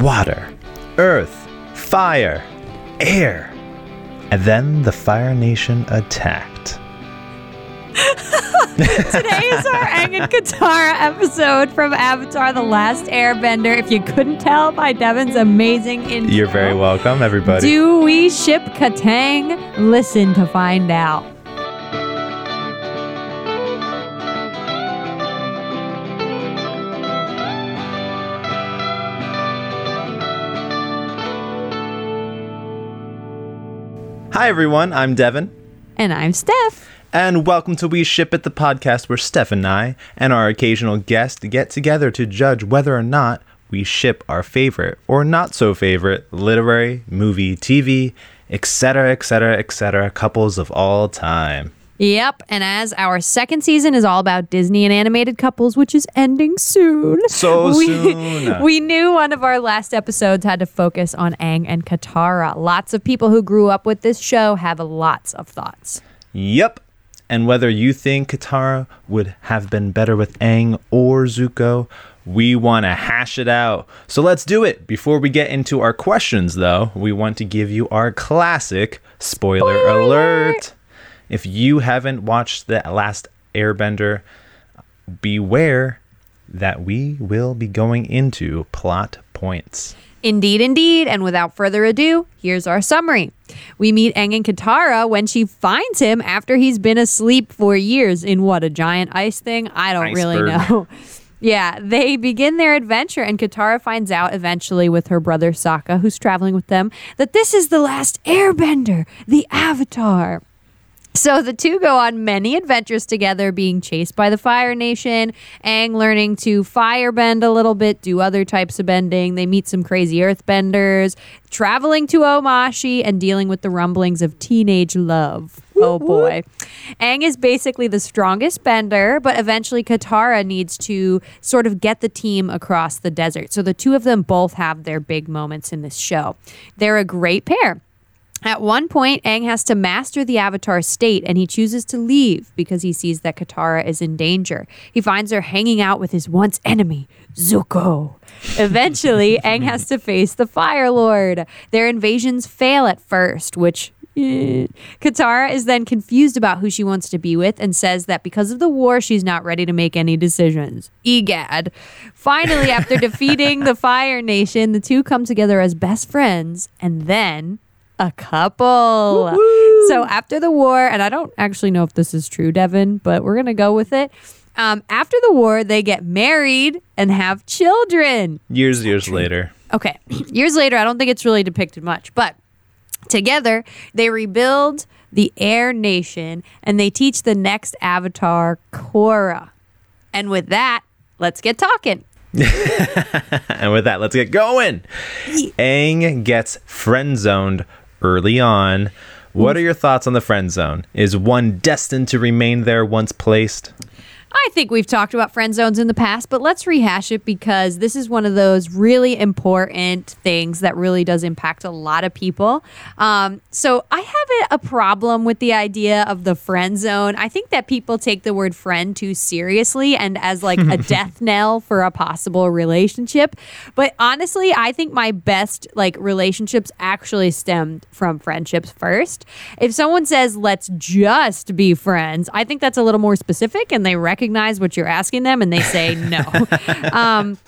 water, earth, fire, air. And then the Fire Nation attacked. Today is our Aang and Katara episode from Avatar The Last Airbender. If you couldn't tell by Devin's amazing intro. You're very welcome, everybody. Do we ship Kataang? Listen to find out. Hi, everyone. I'm Devin. And I'm Steph. And welcome to We Ship It, the podcast where Steph and I and our occasional guest get together to judge whether or not we ship our favorite or not so favorite literary, movie, TV, etc., etc., etc., couples of all time. Yep, and as our second season is all about Disney and animated couples, which is ending soon. So we, soon. We knew one of our last episodes had to focus on Aang and Katara. Lots of people who grew up with this show have lots of thoughts. Yep. And whether you think Katara would have been better with Aang or Zuko, we want to hash it out. So let's do it. Before we get into our questions, though, we want to give you our classic spoiler, Spoiler alert. If you haven't watched the last Airbender, beware that we will be going into plot points. Indeed, indeed. And without further ado, here's our summary. We meet Aang and Katara when she finds him after he's been asleep for years in what, a giant ice thing? I don't really know. Yeah, they begin their adventure, and Katara finds out eventually with her brother Sokka, who's traveling with them, that this is the last airbender, the Avatar. So the two go on many adventures together, being chased by the Fire Nation, Aang learning to firebend a little bit, do other types of bending. They meet some crazy earthbenders, traveling to Omashu, and dealing with the rumblings of teenage love. Oh boy. Aang is basically the strongest bender, but eventually Katara needs to sort of get the team across the desert. So the two of them both have their big moments in this show. They're a great pair. At one point, Aang has to master the Avatar state and he chooses to leave because he sees that Katara is in danger. He finds her hanging out with his once enemy, Zuko. Eventually, Aang has to face the Fire Lord. Their invasions fail at first, which. eh. Katara is then confused about who she wants to be with and says that because of the war, she's not ready to make any decisions. Egad. Finally, after defeating the Fire Nation, the two come together as best friends and then a couple. So after the war, and I don't actually know if this is true, Devin, but we're gonna go with it. Um, after the war, they get married and have children. Years, years later. Okay, years later, I don't think it's really depicted much, but together they rebuild the Air Nation and they teach the next Avatar Korra. And with that, let's get talking. And with that, let's get going. Aang gets friend zoned early on. What are your thoughts on the friend zone? Is one destined to remain there once placed? I think we've talked about friend zones in the past, but let's rehash it because this is one of those really important things that really does impact a lot of people. Um, so I have a, a problem with the idea of the friend zone. I think that people take the word friend too seriously and as like a death knell for a possible relationship. But honestly, I think my best like relationships actually stemmed from friendships first. If someone says, let's just be friends, I think that's a little more specific and they recognize what you're asking them and they say no. um,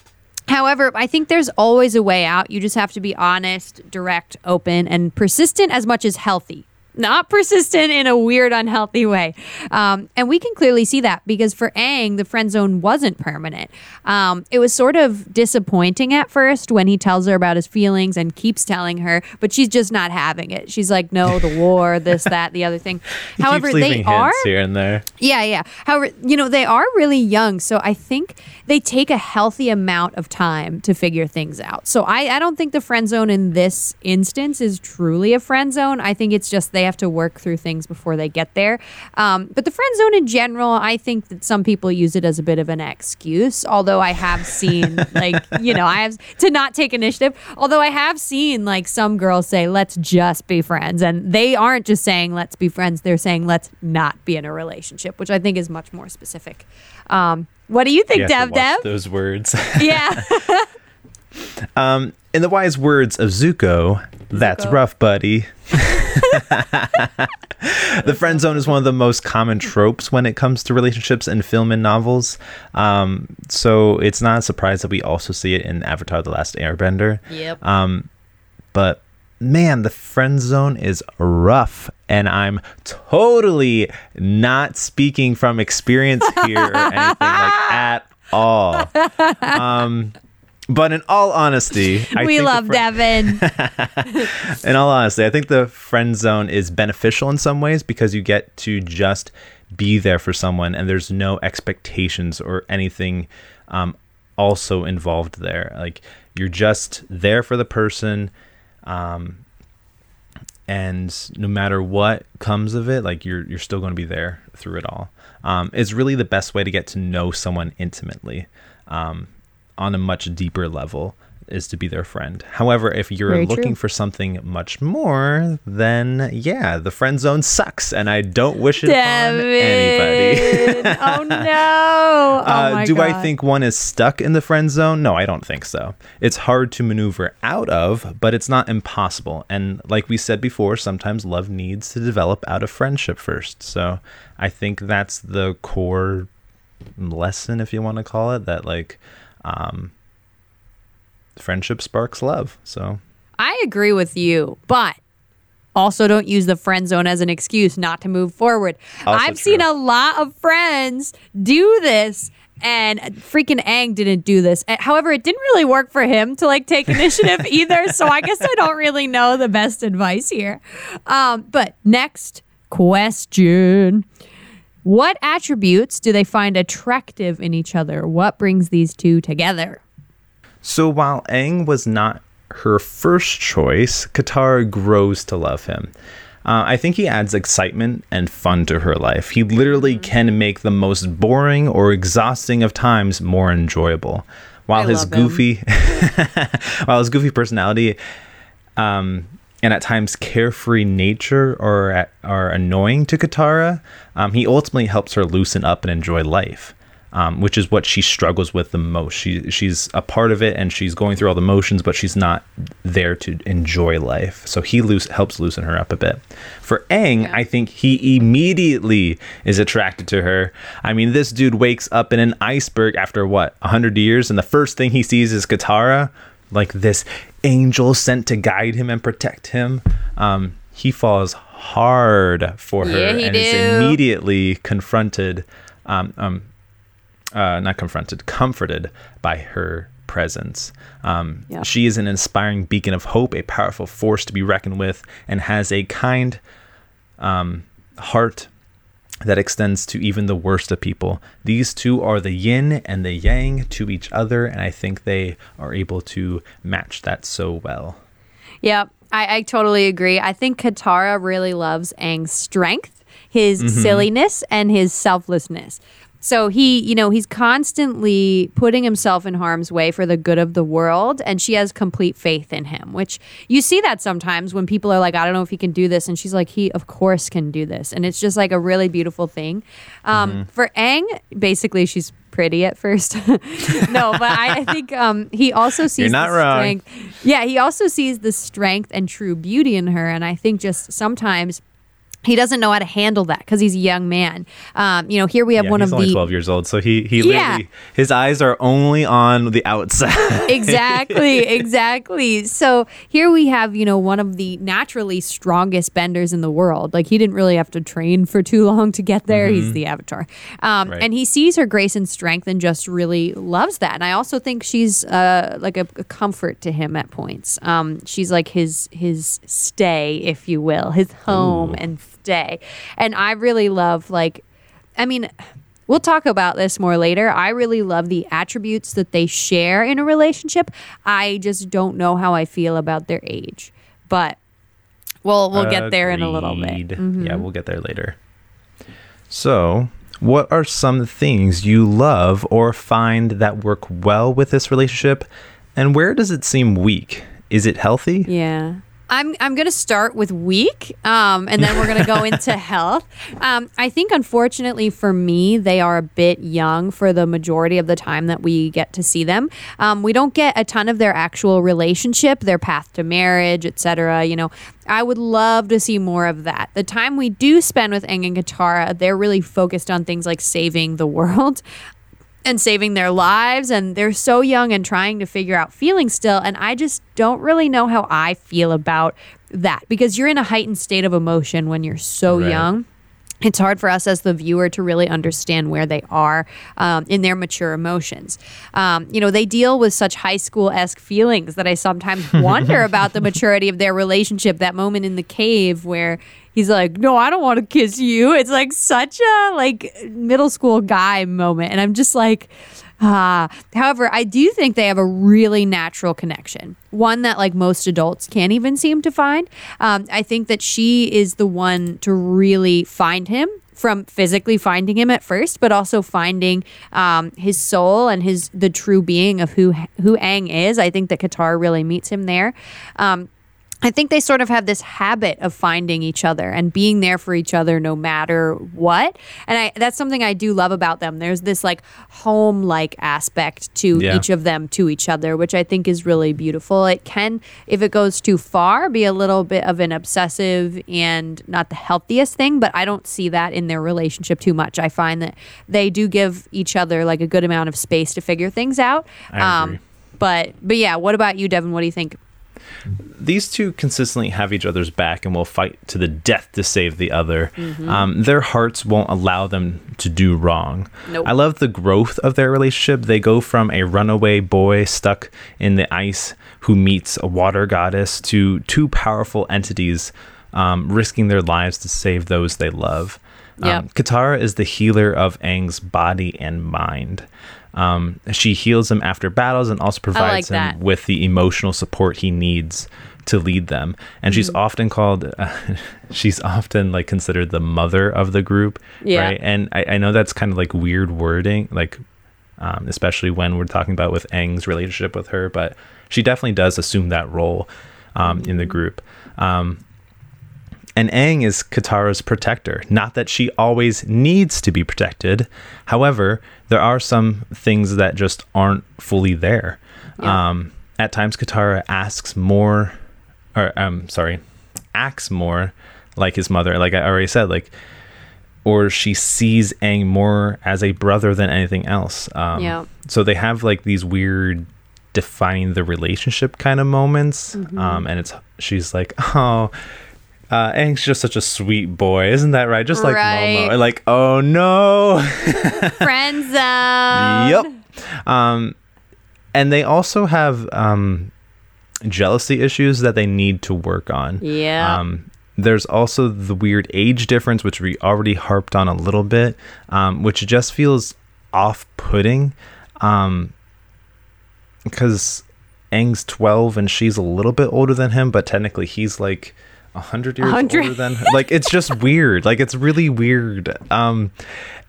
However, I think there's always a way out. You just have to be honest, direct, open, and persistent as much as healthy. Not persistent in a weird, unhealthy way. Um, and we can clearly see that because for Aang, the friend zone wasn't permanent. Um, it was sort of disappointing at first when he tells her about his feelings and keeps telling her, but she's just not having it. She's like, no, the war, this, that, the other thing. However, they are. here and there. Yeah, yeah. However, you know, they are really young. So I think they take a healthy amount of time to figure things out. So I, I don't think the friend zone in this instance is truly a friend zone. I think it's just they have to work through things before they get there. Um, but the friend zone in general, I think that some people use it as a bit of an excuse. Although I have seen, like, you know, I have to not take initiative. Although I have seen, like, some girls say, let's just be friends. And they aren't just saying, let's be friends. They're saying, let's not be in a relationship, which I think is much more specific. Um, what do you think, You Dev? Dev? those words. Yeah. Um, in the wise words of Zuko, that's Zuko. rough, buddy. the friend zone is one of the most common tropes when it comes to relationships in film and novels. Um, so it's not a surprise that we also see it in Avatar: The Last Airbender. Yep. Um, but man, the friend zone is rough, and I'm totally not speaking from experience here or anything like at all. Um, but in all honesty, I we love fri- Devin. in all honesty, I think the friend zone is beneficial in some ways because you get to just be there for someone and there's no expectations or anything um, also involved there. Like you're just there for the person. Um, and no matter what comes of it, like you're you're still going to be there through it all. Um, it's really the best way to get to know someone intimately, um, on a much deeper level, is to be their friend. However, if you're Very true. looking for something much more, then yeah, the friend zone sucks, and I don't wish it on anybody. Oh no. Oh Uh, do I think one is stuck in the friend zone? No, I don't think so. It's hard to maneuver out of, but it's not impossible. And like we said before, sometimes love needs to develop out of friendship first. So I think that's the core lesson, if you want to call it, that like um, friendship sparks love. So I agree with you, but also don't use the friend zone as an excuse not to move forward. Also I've seen a lot of friends do this. And freaking Aang didn't do this. Uh, However, it didn't really work for him to like take initiative either. So I guess I don't really know the best advice here. Um, but next question. What attributes do they find attractive in each other? What brings these two together? So while Aang was not her first choice, Katara grows to love him. Uh, I think he adds excitement and fun to her life. He literally Mm-hmm. can make the most boring or exhausting of times more enjoyable. While I his goofy, while his goofy personality, um, and at times carefree nature or at, are annoying to Katara, um, he ultimately helps her loosen up and enjoy life, um, which is what she struggles with the most. She she's a part of it and she's going through all the motions, but she's not there to enjoy life. So he loose, helps loosen her up a bit. For Aang, I think he immediately is attracted to her. I mean, this dude wakes up in an iceberg after what hundred years, and the first thing he sees is Katara like this angel sent to guide him and protect him. Um, he falls hard for her Yeah, and is immediately confronted, um, um, uh, not confronted, comforted by her presence. Um, Yep. She is an inspiring beacon of hope, a powerful force to be reckoned with, and has a kind um, heart that extends to even the worst of people. These two are the yin and the yang to each other, and I think they are able to match that so well. Yeah, I, I totally agree. I think Katara really loves Aang's strength, his mm-hmm. silliness, and his selflessness. So he, you know, he's constantly putting himself in harm's way for the good of the world, and she has complete faith in him. Which you see that sometimes when people are like, "I don't know if he can do this," and she's like, "He, of course, can do this," and it's just like a really beautiful thing. Um, For Aang, basically, she's pretty at first. no, but I, I think um, he also sees not the wrong. strength yeah, he also sees the strength and true beauty in her, and I think just sometimes he doesn't know how to handle that because he's a young man. Um, you know, here we have Yeah, one he's of only the 12 years old, so he he Yeah. literally his eyes are only on the outside. exactly, exactly. So here we have, you know, one of the naturally strongest benders in the world. Like he didn't really have to train for too long to get there. He's the avatar. Um, Right. And he sees her grace and strength and just really loves that. And I also think she's uh, like a, a comfort to him at points. Um, she's like his his stay, if you will, his home and stay. And I really love like, I mean. We'll talk about this more later. I really love the attributes that they share in a relationship. I just don't know how I feel about their age. But we'll we'll get there in a little bit. Mm-hmm. Yeah, we'll get there later. So, what are some things you love or find that work well with this relationship? And where does it seem weak? Is it healthy? Yeah. I'm I'm gonna start with weak, um, and then we're gonna go into health. Um, I think unfortunately for me, they are a bit young for the majority of the time that we get to see them. Um, we don't get a ton of their actual relationship, their path to marriage, etc. You know, I would love to see more of that. The time we do spend with Aang and Katara, they're really focused on things like saving the world and saving their lives and they're so young and trying to figure out feelings still and I just don't really know how I feel about that because you're in a heightened state of emotion when you're so Right. young it's hard for us as the viewer to really understand where they are um, in their mature emotions. Um, you know, they deal with such high school esque feelings that I sometimes wonder about the maturity of their relationship. That moment in the cave where he's like, "No, I don't want to kiss you." It's like such a like middle school guy moment, and I'm just like. Ah, however, I do think they have a really natural connection. One that like most adults can't even seem to find. Um, I think that she is the one to really find him from physically finding him at first, but also finding um, his soul and his the true being of who who Aang is. I think that Katara really meets him there. Um, I think they sort of have this habit of finding each other and being there for each other no matter what. And I that's something I do love about them. There's this like home like aspect to Yeah. each of them to each other, which I think is really beautiful. It can, if it goes too far, be a little bit of an obsessive and not the healthiest thing, but I don't see that in their relationship too much. I find that they do give each other like a good amount of space to figure things out. Um, I agree. but but yeah, what about you, Devin? What do you think? These two consistently have each other's back and will fight to the death to save the other. Um, their hearts won't allow them to do wrong. Nope. I love the growth of their relationship. They go from a runaway boy stuck in the ice who meets a water goddess to two powerful entities um, risking their lives to save those they love. Yep. Um, Katara is the healer of Aang's body and mind. Um, she heals him after battles and also provides him that. with the emotional support he needs to lead them. And Mm-hmm. she's often called, uh, she's often like considered the mother of the group, Yeah. right? And I, I know that's kind of like weird wording, like um, especially when we're talking about with Aang's relationship with her, but she definitely does assume that role um, in Mm-hmm. the group. Um, and Aang is Katara's protector. Not that she always needs to be protected. However, there are some things that just aren't fully there. Yeah. Um, at times, Katara asks more, or I'm um, sorry, acts more like his mother. Like I already said, like, or she sees Aang more as a brother than anything else. Um, Yeah. So they have like these weird defining the relationship kind of moments. Mm-hmm. Um, and it's she's like, oh. Uh, Aang's just such a sweet boy, isn't that right? Just like Right. Momo. Like, oh no. Friend zone. yep. Um, and they also have um, jealousy issues that they need to work on. Yeah. Um, there's also the weird age difference, which we already harped on a little bit, um, which just feels off-putting, um, because Aang's 12 and she's a little bit older than him, but technically he's like a hundred years 100. older than her. Like it's just weird. Like it's really weird. Um,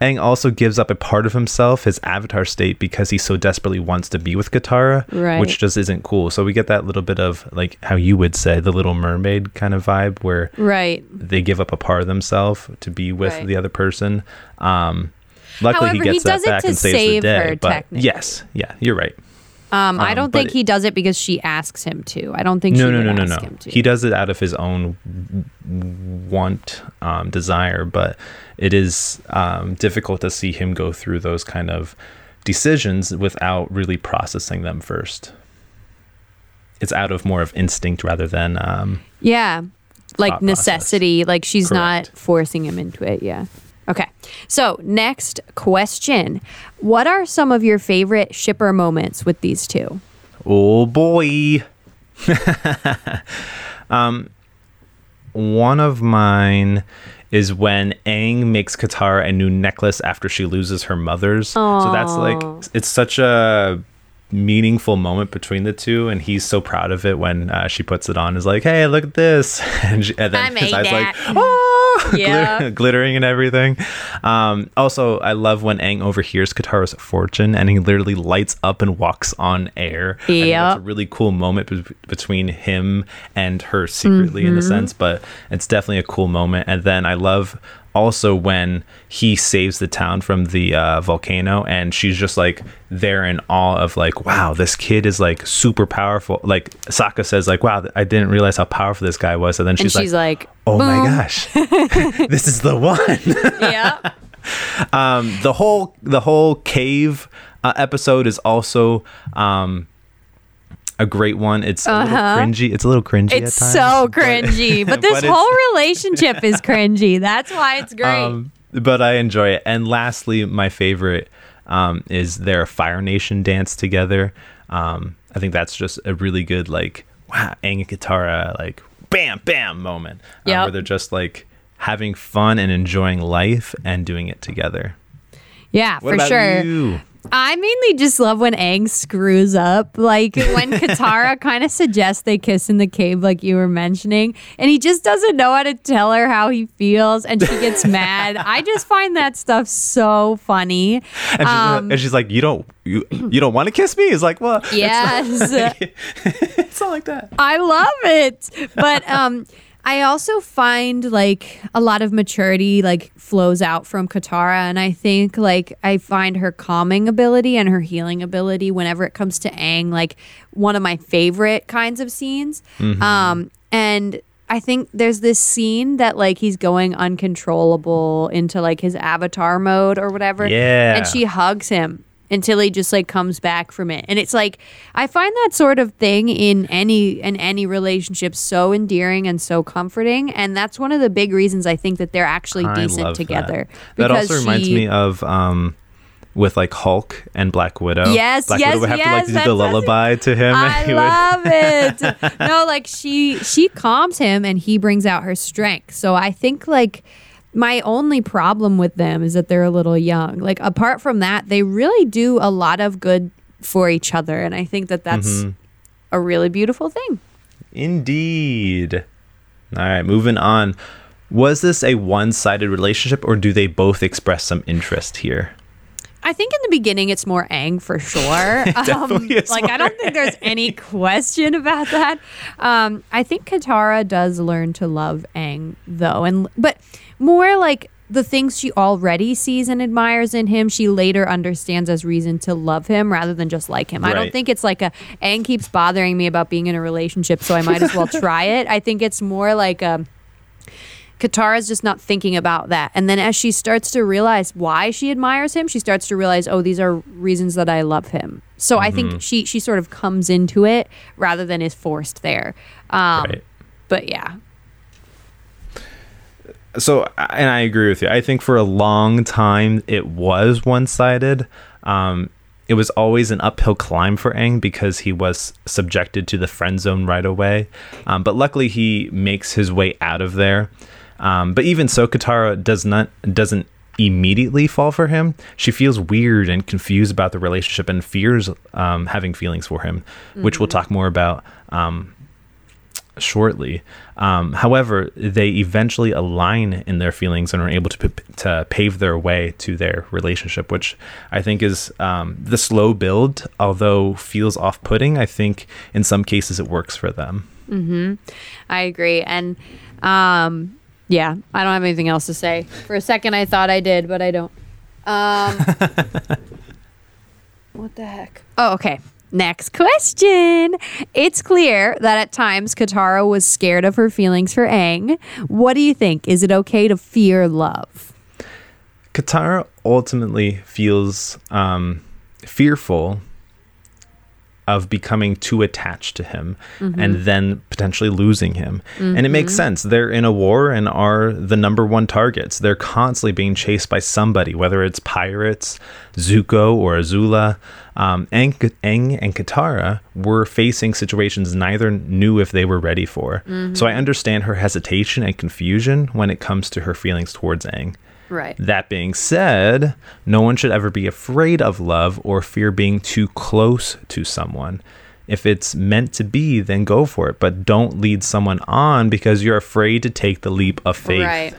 Aang also gives up a part of himself, his avatar state, because he so desperately wants to be with Katara, Right. which just isn't cool. So we get that little bit of like how you would say the Little Mermaid kind of vibe, where right. they give up a part of themselves to be with Right. the other person. Um, luckily, However, he he gets that it back and saves the day. her, but yes, yeah, you're right. Um, I Um, don't think he does it because she asks him to. I don't think No, she no, no, no, no. He does it out of his own want, um, desire, but it is um, difficult to see him go through those kind of decisions without really processing them first. It's out of more of instinct rather than um, Yeah. Like thought process. necessity. Like she's Correct. not forcing him into it. Yeah. Okay. So, next question. What are some of your favorite shipper moments with these two? Oh boy. um one of mine is when Aang makes Katara a new necklace after she loses her mother's. So that's like it's such a meaningful moment between the two, and he's so proud of it when uh, she puts it on. Is like, hey, look at this, and, she, and then I his made eyes that. like, oh, Yeah. glitter- glittering and everything. Um, also, I love when Aang overhears Katara's fortune, and he literally lights up and walks on air. Yeah. It's a really cool moment be- between him and her secretly, in a sense, but it's definitely a cool moment. And then I love also when he saves the town from the uh, volcano and she's just like there in awe of like wow this kid is like super powerful. Like Sokka says like wow i didn't realize how powerful this guy was. And then And she's, she's, like, like, oh my gosh this is the one. Yeah. um, the whole the whole cave uh, episode is also um, a great one. It's a little Uh-huh. cringy. It's a little cringy. It's at times, so cringy. But, this but whole relationship is cringy. That's why it's great. Um, but I enjoy it. And lastly, my favorite um, is their Fire Nation dance together. Um, I think that's just a really good like wow, Aang and Katara like bam bam moment um, Yep. where they're just like having fun and enjoying life and doing it together. yeah, What for about sure. you? I mainly just love when Aang screws up. Like when Katara kind of suggests they kiss in the cave, like you were mentioning, and he just doesn't know how to tell her how he feels, and she gets mad. I just find that stuff so funny. And she's, Um, and she's like, "You don't, you, you don't want to kiss me?" It's like, well, it's not Yes. like- it's not like that. I love it. But um I also find like a lot of maturity like flows out from Katara and I think like I find her calming ability and her healing ability whenever it comes to Aang like one of my favorite kinds of scenes. Um and I think there's this scene that like he's going uncontrollable into like his avatar mode or whatever. Yeah. And she hugs him until he just like comes back from it. And it's like I find that sort of thing in any in any relationship so endearing and so comforting. And that's one of the big reasons I think that they're actually I decent together. That, that also reminds she- me of um, with like Hulk and Black Widow. Yes, Black yes, Widow would have yes, to like do the lullaby to him. I he would- love it. no, like she she calms him and he brings out her strength. So I think like my only problem with them is that they're a little young. Like apart from that, they really do a lot of good for each other and I think that that's Mm-hmm. a really beautiful thing. Indeed. All right, moving on. Was this a one-sided relationship, or do they both express some interest here? I think in the beginning it's more Aang for sure. um, like I don't think there's any question about that. Um, I think Katara does learn to love Aang though, and but more like the things she already sees and admires in him, she later understands as reason to love him rather than just like him. I don't think it's like a Aang keeps bothering me about being in a relationship, so I might as well try it. I think it's more like a Katara's just not thinking about that. And then as she starts to realize why she admires him, she starts to realize, oh, these are reasons that I love him. So I think she she sort of comes into it rather than is forced there. Um, right. But yeah, So, and I agree with you. I think for a long time it was one-sided. Um, it was always an uphill climb for Aang because he was subjected to the friend zone right away. Um, but luckily, he makes his way out of there. Um, but even so, Katara does not doesn't immediately fall for him. She feels weird and confused about the relationship and fears um, having feelings for him, which we'll talk more about um, shortly. Um, however, they eventually align in their feelings and are able to p- to pave their way to their relationship, which I think is um, the slow build. Although feels off-putting, I think in some cases it works for them. I agree. And um, yeah, I don't have anything else to say. For a second, I thought I did, but I don't. Um, what the heck? Oh, okay. Next question. It's clear that at times Katara was scared of her feelings for Aang. What do you think? Is it okay to fear love? Katara ultimately feels um, fearful of becoming too attached to him mm-hmm. and then potentially losing him. And it makes mm-hmm. sense. They're in a war and are the number one targets. They're constantly being chased by somebody, whether it's pirates, Zuko, or Azula. Um, Aang, Aang and Katara were facing situations neither knew if they were ready for. So mm-hmm. I understand her hesitation and confusion when it comes to her feelings towards Aang. Right. That being said, no one should ever be afraid of love or fear being too close to someone. If it's meant to be, then go for it, but don't lead someone on because you're afraid to take the leap of faith. Right.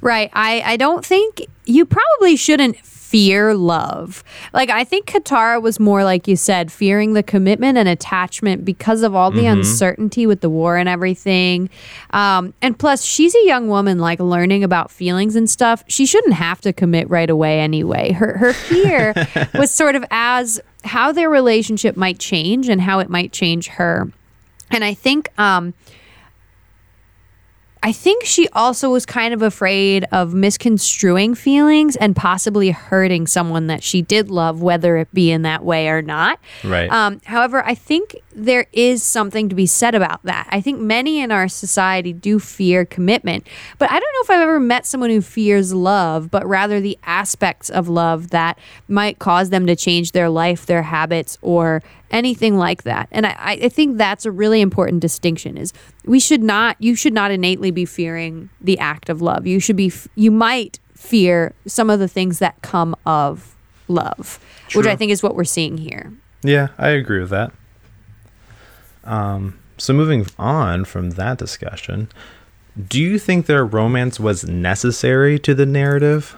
Right. I, I don't think you probably shouldn't fear love. Like I think Katara was more like you said, fearing the commitment and attachment because of all the uncertainty with the war and everything. Um, and plus, she's a young woman, like learning about feelings and stuff. She shouldn't have to commit right away anyway. Her her fear was sort of as how their relationship might change and how it might change her. And I think um, I think she also was kind of afraid of misconstruing feelings and possibly hurting someone that she did love, whether it be in that way or not. Right. Um, however, I think there is something to be said about that. I think many in our society do fear commitment, but I don't know if I've ever met someone who fears love, but rather the aspects of love that might cause them to change their life, their habits, or anything like that. And I, I think that's a really important distinction is we should not you should not innately be fearing the act of love. You should be you might fear some of the things that come of love, which I think is what we're seeing here. Yeah, I agree with that. Um, so moving on from that discussion, do you think their romance was necessary to the narrative?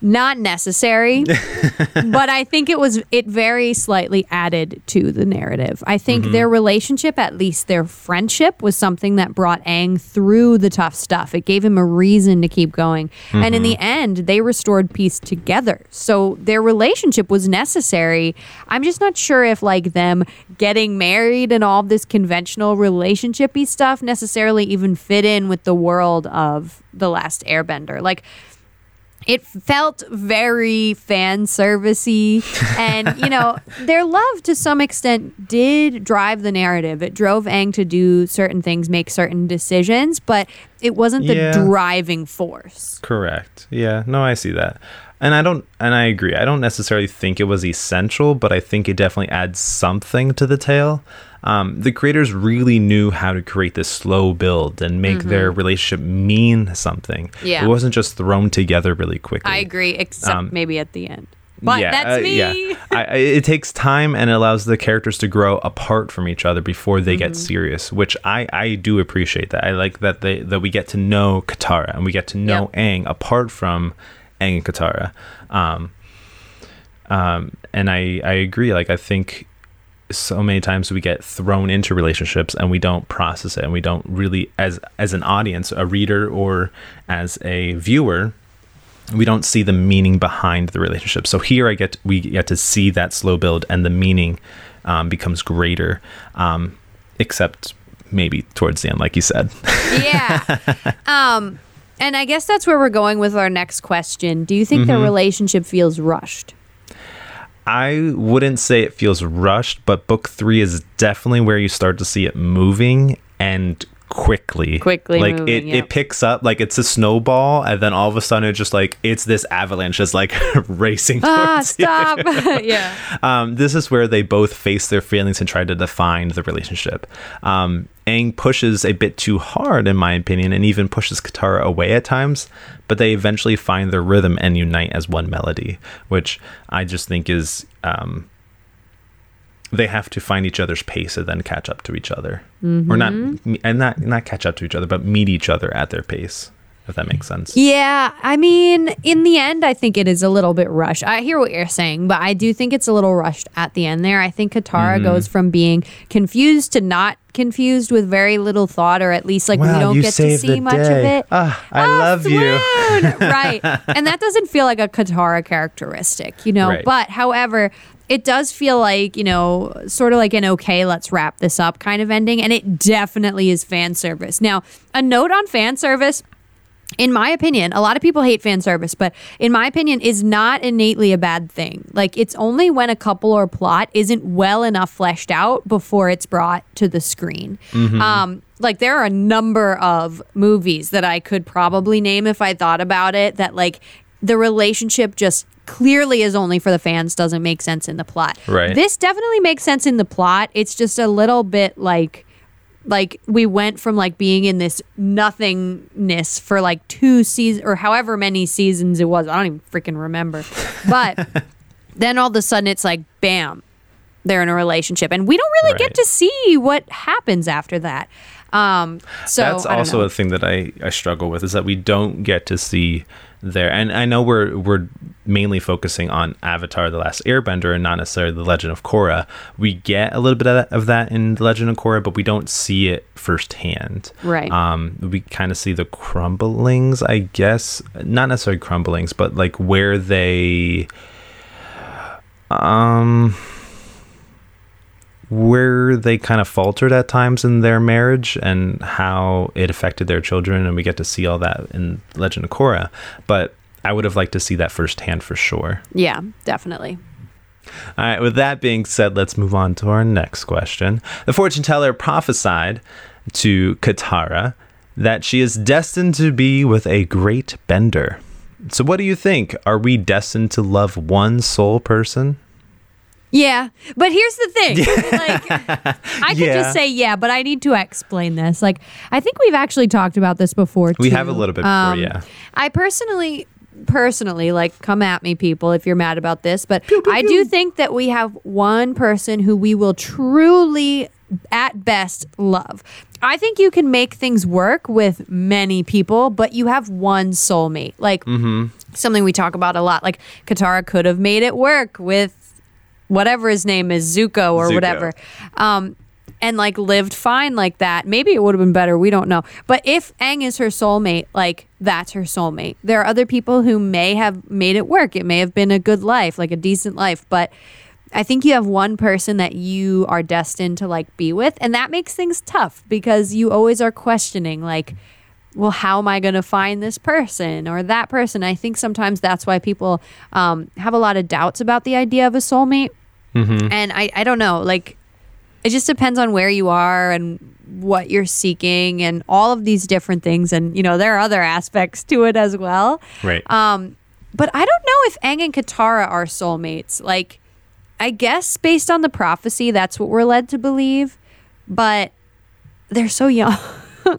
Not necessary, but I think it was it very slightly added to the narrative. I think mm-hmm. their relationship, at least their friendship, was something that brought Aang through the tough stuff. It gave him a reason to keep going. And in the mm-hmm. end, they restored peace together. So their relationship was necessary. I'm just not sure if like them getting married and all this conventional relationshipy stuff necessarily even fit in with the world of the last airbender. Like it felt very fan servicey and you know their love to some extent did drive the narrative it drove Aang to do certain things make certain decisions but it wasn't the Yeah. driving force Correct. Yeah, no, I see that. And I don't and I agree. I don't necessarily think it was essential, but I think it definitely adds something to the tale. Um, the creators really knew how to create this slow build and make their relationship mean something. Yeah. It wasn't just thrown together really quickly. i agree except Um, maybe at the end but that's uh, me Yeah, I, I- it takes time and it allows the characters to grow apart from each other before they Mm-hmm. get serious, which I, I do appreciate that. I like that they that we get to know Katara and we get to know Yep. Aang apart from Aang and Katara. Um, um, and I I agree. Like I think so many times we get thrown into relationships and we don't process it and we don't really as as an audience a reader or as a viewer we don't see the meaning behind the relationship. So here i get we get to see that slow build and the meaning um, becomes greater um, except maybe towards the end like you said. Yeah. Um and i guess that's where we're going with our next question. Do you think Mm-hmm. their relationship feels rushed I wouldn't say it feels rushed, but book three is definitely where you start to see it moving and quickly. Quickly like moving, it, yep. it picks up like it's a snowball, and then all of a sudden it's just like it's this avalanche that's like racing ah stop yeah Um, this is where they both face their feelings and try to define the relationship. Um, Aang pushes a bit too hard, in my opinion, and even pushes Katara away at times, but they eventually find their rhythm and unite as one melody, which I just think is. Um, they have to find each other's pace and then catch up to each other, or not, and not not catch up to each other, but meet each other at their pace. If that makes sense. Yeah, I mean, in the end, I think it is a little bit rushed. I hear what you're saying, but I do think it's a little rushed at the end there. I think Katara Mm-hmm. goes from being confused to not confused with very little thought, or at least like we don't get to see the much of it. Ah, I Ah, love you. right. And that doesn't feel like a Katara characteristic, you know? Right. But however, it does feel like, you know, sort of like an okay, let's wrap this up kind of ending. And it definitely is fan service. Now, a note on fan service in my opinion, a lot of people hate fan service, but in my opinion, is not innately a bad thing. Like it's only when a couple or plot isn't well enough fleshed out before it's brought to the screen. Um, like there are a number of movies that I could probably name if I thought about it that like the relationship just clearly is only for the fans doesn't make sense in the plot. Right. This definitely makes sense in the plot. It's just a little bit like like we went from like being in this nothingness for like two seasons or however many seasons it was. I don't even freaking remember. But then all of a sudden it's like bam, they're in a relationship and we don't really Right. get to see what happens after that. Um so That's also know. a thing that I, I struggle with is that we don't get to see there. And I know we're we're mainly focusing on Avatar: The Last Airbender and not necessarily The Legend of Korra. We get a little bit of that, of that in The Legend of Korra, but we don't see it firsthand. Right. Um, we kind of see the crumblings, I guess, not necessarily crumblings, but like where they um where they kind of faltered at times in their marriage and how it affected their children and we get to see all that in Legend of Korra but I would have liked to see that firsthand for sure. yeah, definitely. All right, with that being said, let's move on to our next question. The fortune teller prophesied to Katara that she is destined to be with a great bender. So, what do you think? Are we destined to love one soul person? Yeah, but here's the thing. Like, I could Yeah. just say yeah, but I need to explain this. Like, I think we've actually talked about this before. We too. have a little bit before, Um, yeah. I personally, personally, like, come at me, people, if you're mad about this, but I do think that we have one person who we will truly, at best, love. I think you can make things work with many people, but you have one soulmate. Like, Mm-hmm. something we talk about a lot. Like, Katara could have made it work with whatever his name is, Zuko or Zuko. whatever. Um, and like lived fine like that. Maybe it would have been better. We don't know. But if Aang is her soulmate, like that's her soulmate. There are other people who may have made it work. It may have been a good life, like a decent life. But I think you have one person that you are destined to like be with. And that makes things tough because you always are questioning, like, well, how am I going to find this person or that person? I think sometimes that's why people um, have a lot of doubts about the idea of a soulmate. And I, I don't know, like, it just depends on where you are and what you're seeking and all of these different things. And, you know, there are other aspects to it as well. Right. Um, but I don't know if Aang and Katara are soulmates. Like, I guess based on the prophecy, that's what we're led to believe. But they're so young.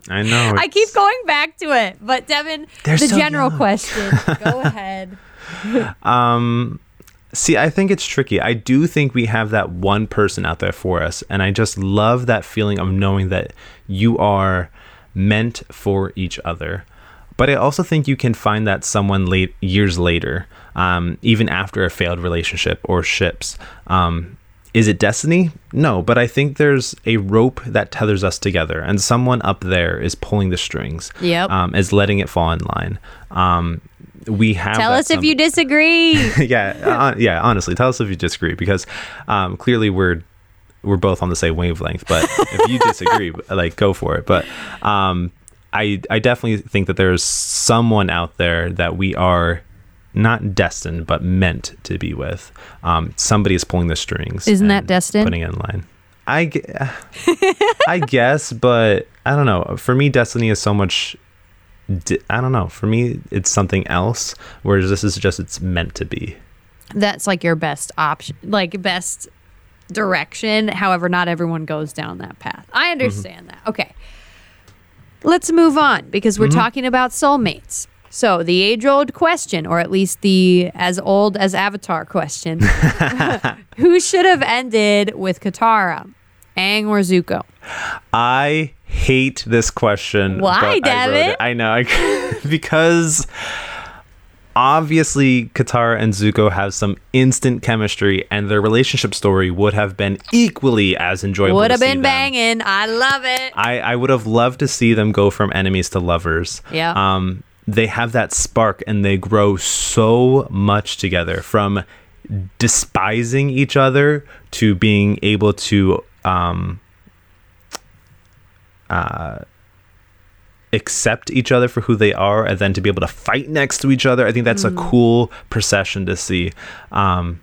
I know. I keep going back to it. But Devin, the so general young. question. Go ahead. Um, see, I think it's tricky. I do think we have that one person out there for us, and I just love that feeling of knowing that you are meant for each other. But I also think you can find that someone late years later, um, even after a failed relationship or ships. Um, is it destiny? No, but I think there's a rope that tethers us together, and someone up there is pulling the strings. Yep. Um, is letting it fall in line. Um, we have. Tell us if you disagree. yeah, uh, yeah. Honestly, tell us if you disagree because um, clearly we're we're both on the same wavelength. But if you disagree, like go for it. But um, I I definitely think that there's someone out there that we are not destined but meant to be with. Um, somebody is pulling the strings. Isn't that destined? Putting it in line. I, I guess, but I don't know. For me, destiny is so much. I don't know. For me, it's something else. Whereas this is just it's meant to be. That's like your best option, like best direction. However, not everyone goes down that path. I understand that. Okay. Let's move on because we're talking about soulmates. So, the age old question, or at least the as old as Avatar question Who should have ended with Katara? Aang or Zuko? I hate this question. Why, but I. I know I, because obviously Katara and Zuko have some instant chemistry, and their relationship story would have been equally as enjoyable. Would have been banging. I love it. I, I would have loved to see them go from enemies to lovers. Yeah. Um, they have that spark and they grow so much together from despising each other to being able to um, uh, accept each other for who they are and then to be able to fight next to each other. I think that's Mm. a cool procession to see. Um,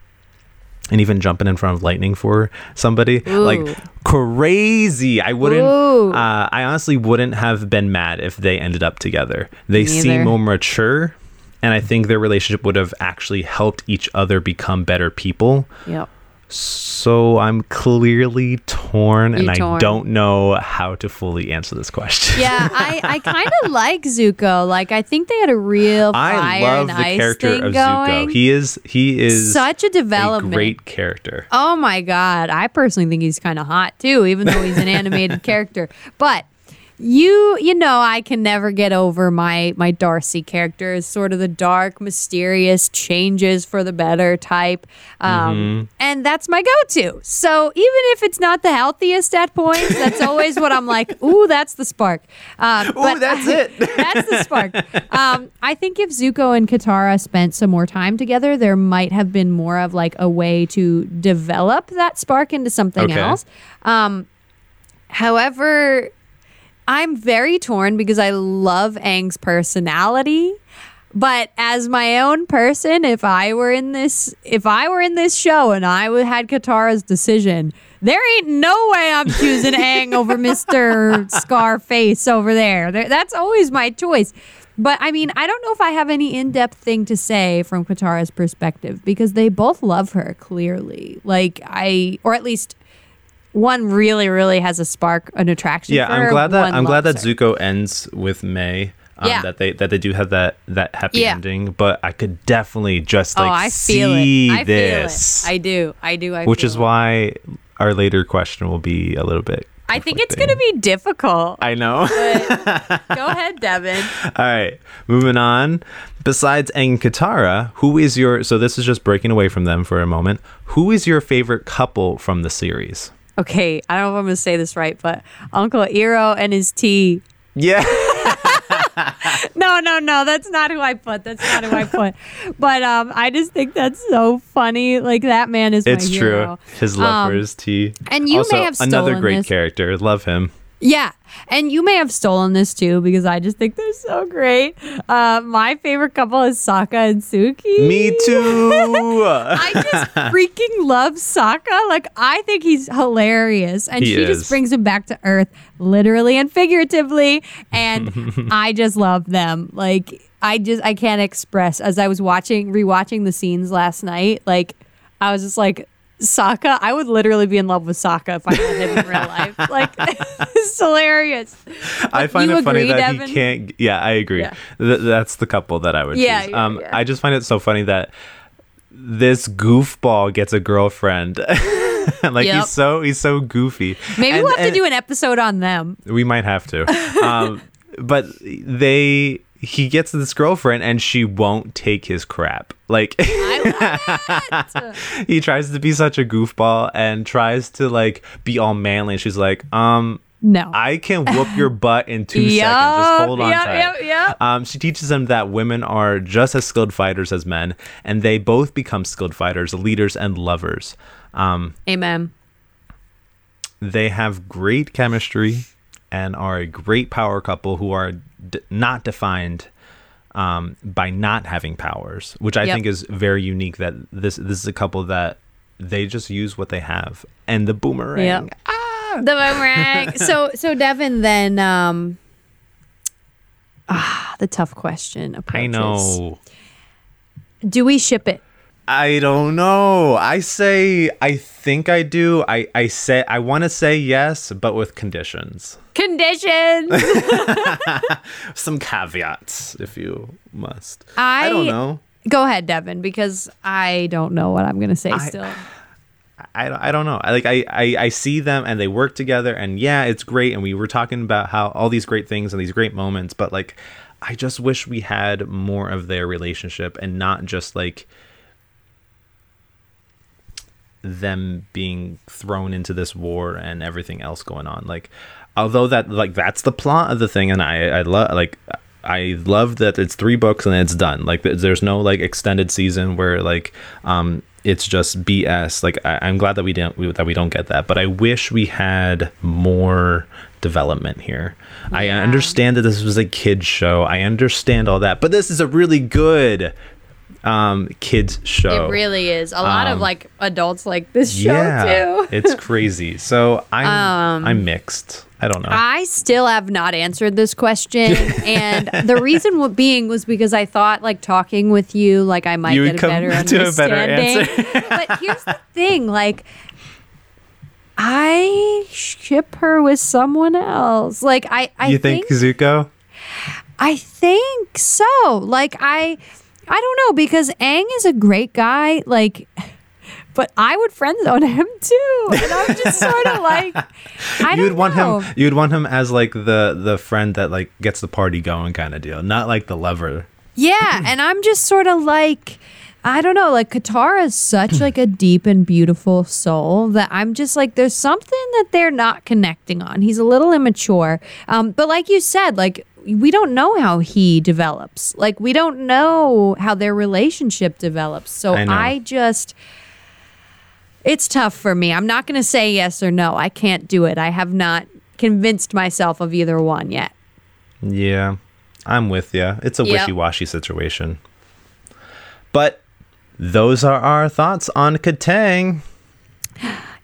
and even jumping in front of lightning for somebody. Ooh. like crazy. I wouldn't uh, i honestly wouldn't have been mad if they ended up together. They seem more mature and i think their relationship would have actually helped each other become better people. Yep. So I'm clearly torn, and You're I torn. don't know how to fully answer this question. Yeah, I, I kind of like Zuko. Like, I think they had a real fire I love and the ice character thing of going. Zuko. He is he is Such a a development. great character. Oh my god, I personally think he's kind of hot too, even though he's an animated character. But you, you know, I can never get over my my Darcy character as sort of the dark, mysterious, changes for the better type, um, and that's my go-to. So even if it's not the healthiest at points, that's always what I'm like. Ooh, that's the spark. Um, Ooh, that's it. that's the spark. Um, I think if Zuko and Katara spent some more time together, there might have been more of like a way to develop that spark into something Okay. else. Um, however, I'm very torn because I love Aang's personality. But as my own person, if I were in this, if I were in this show and I had Katara's decision, there ain't no way I'm choosing Aang over Mister Scarface over there. there. That's always my choice. But I mean, I don't know if I have any in-depth thing to say from Katara's perspective because they both love her clearly. Like I, or at least one really, really has a spark, an attraction. Yeah, I'm glad that I'm glad that her. Zuko ends with Mai. Um, Yeah. That they that they do have that that happy Yeah. ending, but I could definitely just Oh, like I feel see it. I this, feel it. I do. I do. I which is it. why our later question will be a little bit. I think it's going to be difficult. I know. Go ahead, Devin. All right, moving on. Besides Aang Katara, who is your? So this is just breaking away from them for a moment. Who is your favorite couple from the series? Okay, I don't know if I'm going to say this right, but Uncle Iroh and his tea. Yeah, No, no, no, that's not who I put. That's not who I put. But um, I just think that's so funny. Like that man is it's my hero. true. His love for Um, his tea. and you also, may have another great this. character. Love him. Yeah, and you may have stolen this too because I just think they're so great. Uh, my favorite couple is Sokka and Suki. Me too. I just freaking love Sokka. Like I think he's hilarious, and He she is. just brings him back to earth, literally and figuratively. And I just love them. Like I just I can't express. As I was watching rewatching the scenes last night, like I was just like. Sokka, I would literally be in love with Sokka if I met him in real life. Like, it's hilarious. I find it funny agree, that Devin? he can't. Yeah, I agree. Yeah. Th- that's the couple that I would Yeah, choose. yeah, um, yeah. I just find it so funny that this goofball gets a girlfriend. like Yep. he's so he's so goofy. Maybe And- we'll have to do an episode on them. We might have to. Um, but they he gets this girlfriend and she won't take his crap. Like he tries to be such a goofball and tries to like be all manly and she's like, um No. I can whoop your butt in two Yup, seconds. Just hold on yup, tight. yup. Um, she teaches them that women are just as skilled fighters as men, and they both become skilled fighters, leaders, and lovers. Um, Amen. they have great chemistry and are a great power couple who are d- not defined um, by not having powers, which I Yep. think is very unique. That this this is a couple that they just use what they have, and the boomerang. Yep. The boomerang. so so Devin then um ah the tough question approaches. I know. Do we ship it? I don't know. I say I think I do. I I say I want to say yes, but with conditions. Conditions. Some caveats if you must. I- I don't know. Go ahead, Devin, because I don't know what I'm gonna say I- still. I, don't- I don't know. I like I, I I see them and they work together and yeah, it's great and we were talking about how all these great things and these great moments, but like I just wish we had more of their relationship and not just like them being thrown into this war and everything else going on. Like although that like that's the plot of the thing and I I love like I love that it's three books and it's done. Like there's no like extended season where like um it's just BS. Like I, I'm glad that we didn't we, that we don't get that, but I wish we had more development here. I understand that this was a kids show. I understand all that, but this is a really good um, kids show. It really is. A lot of Um, like adults like this show yeah, too. it's crazy. So I'm Um, I'm mixed. I don't know. I still have not answered this question, and the reason w- being was because I thought like talking with you, like I might You get a better to a better understanding. but here's the thing, like. I ship her with someone else. Like I, I you think, Zuko? I think so. Like I I don't know because Aang is a great guy like but I would friend zone him too. And I'm just sort of like I you don't would want know. him. You would want him as like the the friend that like gets the party going kind of deal, not like the lover. Yeah, and I'm just sort of like I don't know, like Katara is such like a deep and beautiful soul that I'm just like there's something that they're not connecting on. He's a little immature. Um, but like you said, like we don't know how he develops. Like we don't know how their relationship develops. So I. I just it's tough for me. I'm not going to say yes or no. I can't do it. I have not convinced myself of either one yet. Yeah, I'm with you. It's a Yep. wishy-washy situation. But those are our thoughts on Kataang.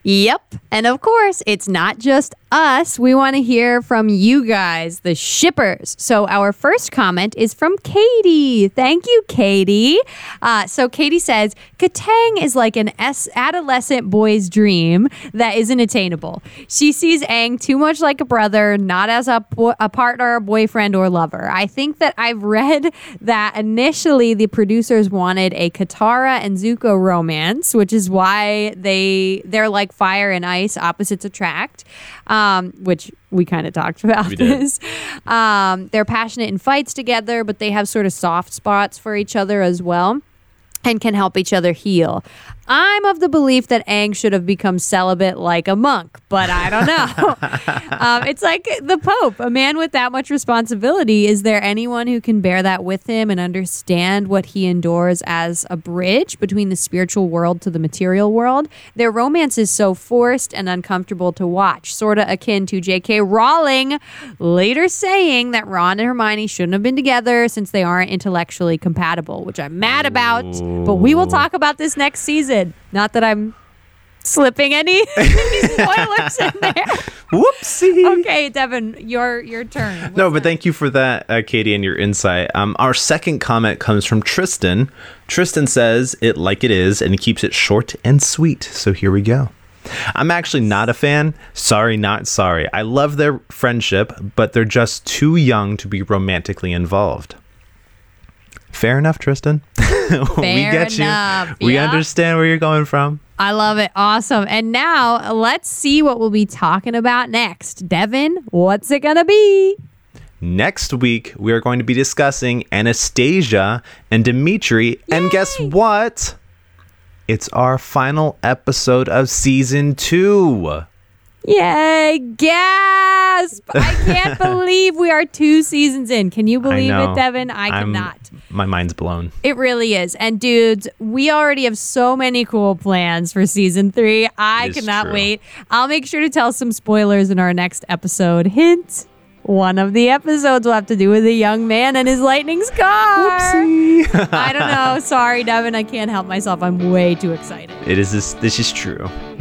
Yep. And of course, it's not just us. We want to hear from you guys, the shippers. So, our first comment is from Katie. Thank you, Katie. Uh, so, Katie says Kataang is like an S- adolescent boy's dream that isn't attainable. She sees Aang too much like a brother, not as a, bo- a partner, boyfriend, or lover. I think that I've read that initially the producers wanted a Katara and Zuko romance, which is why they they're like fire and ice, opposites attract. Um, which we kind of talked about We this. Um, they're passionate in fights together, but they have sort of soft spots for each other as well and can help each other heal. I'm of the belief that Aang should have become celibate like a monk, but I don't know. um, it's like the Pope, a man with that much responsibility. Is there anyone who can bear that with him and understand what he endures as a bridge between the spiritual world to the material world? Their romance is so forced and uncomfortable to watch, sort of akin to J.K. Rowling later saying that Ron and Hermione shouldn't have been together since they aren't intellectually compatible, which I'm mad about. But we will talk about this next season. Not that I'm slipping any spoilers in there. Whoopsie. Okay, Devin, your your turn. No, but thank you for that, uh, Katie, and your insight. Um, our second comment comes from Tristan. Tristan says it like it is and he keeps it short and sweet. So here we go. I'm actually not a fan. Sorry, not sorry. I love their friendship, but they're just too young to be romantically involved. Fair enough, Tristan. we get enough, you. We understand where you're going from. I love it. Awesome. And now let's see what we'll be talking about next. Devin, what's it gonna be? Next week, we are going to be discussing Anastasia and Dimitri. And guess what? It's our final episode of season two. Yay! Gasp! I can't believe we are two seasons in. Can you believe it, Devin? I I'm- cannot. My mind's blown. It really is. And dudes, we already have so many cool plans for season three. I cannot true. wait. I'll make sure to tell some spoilers in our next episode. Hint. One of the episodes will have to do with a young man and his lightning scar. Oopsie. I don't know. Sorry, Devin. I can't help myself. I'm way too excited. It is this. This is true.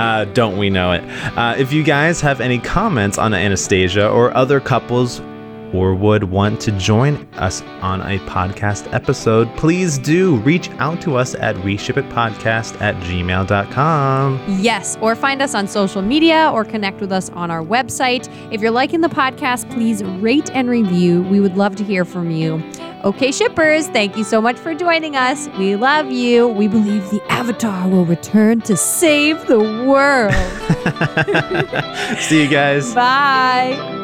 uh, don't we know it? Uh, if you guys have any comments on Anastasia or other couples, or would want to join us on a podcast episode, please do reach out to us at weshipitpodcast at gmail.com. Yes, or find us on social media or connect with us on our website. If you're liking the podcast, please rate and review. We would love to hear from you. Okay, shippers, thank you so much for joining us. We love you. We believe the Avatar will return to save the world. See you guys. Bye.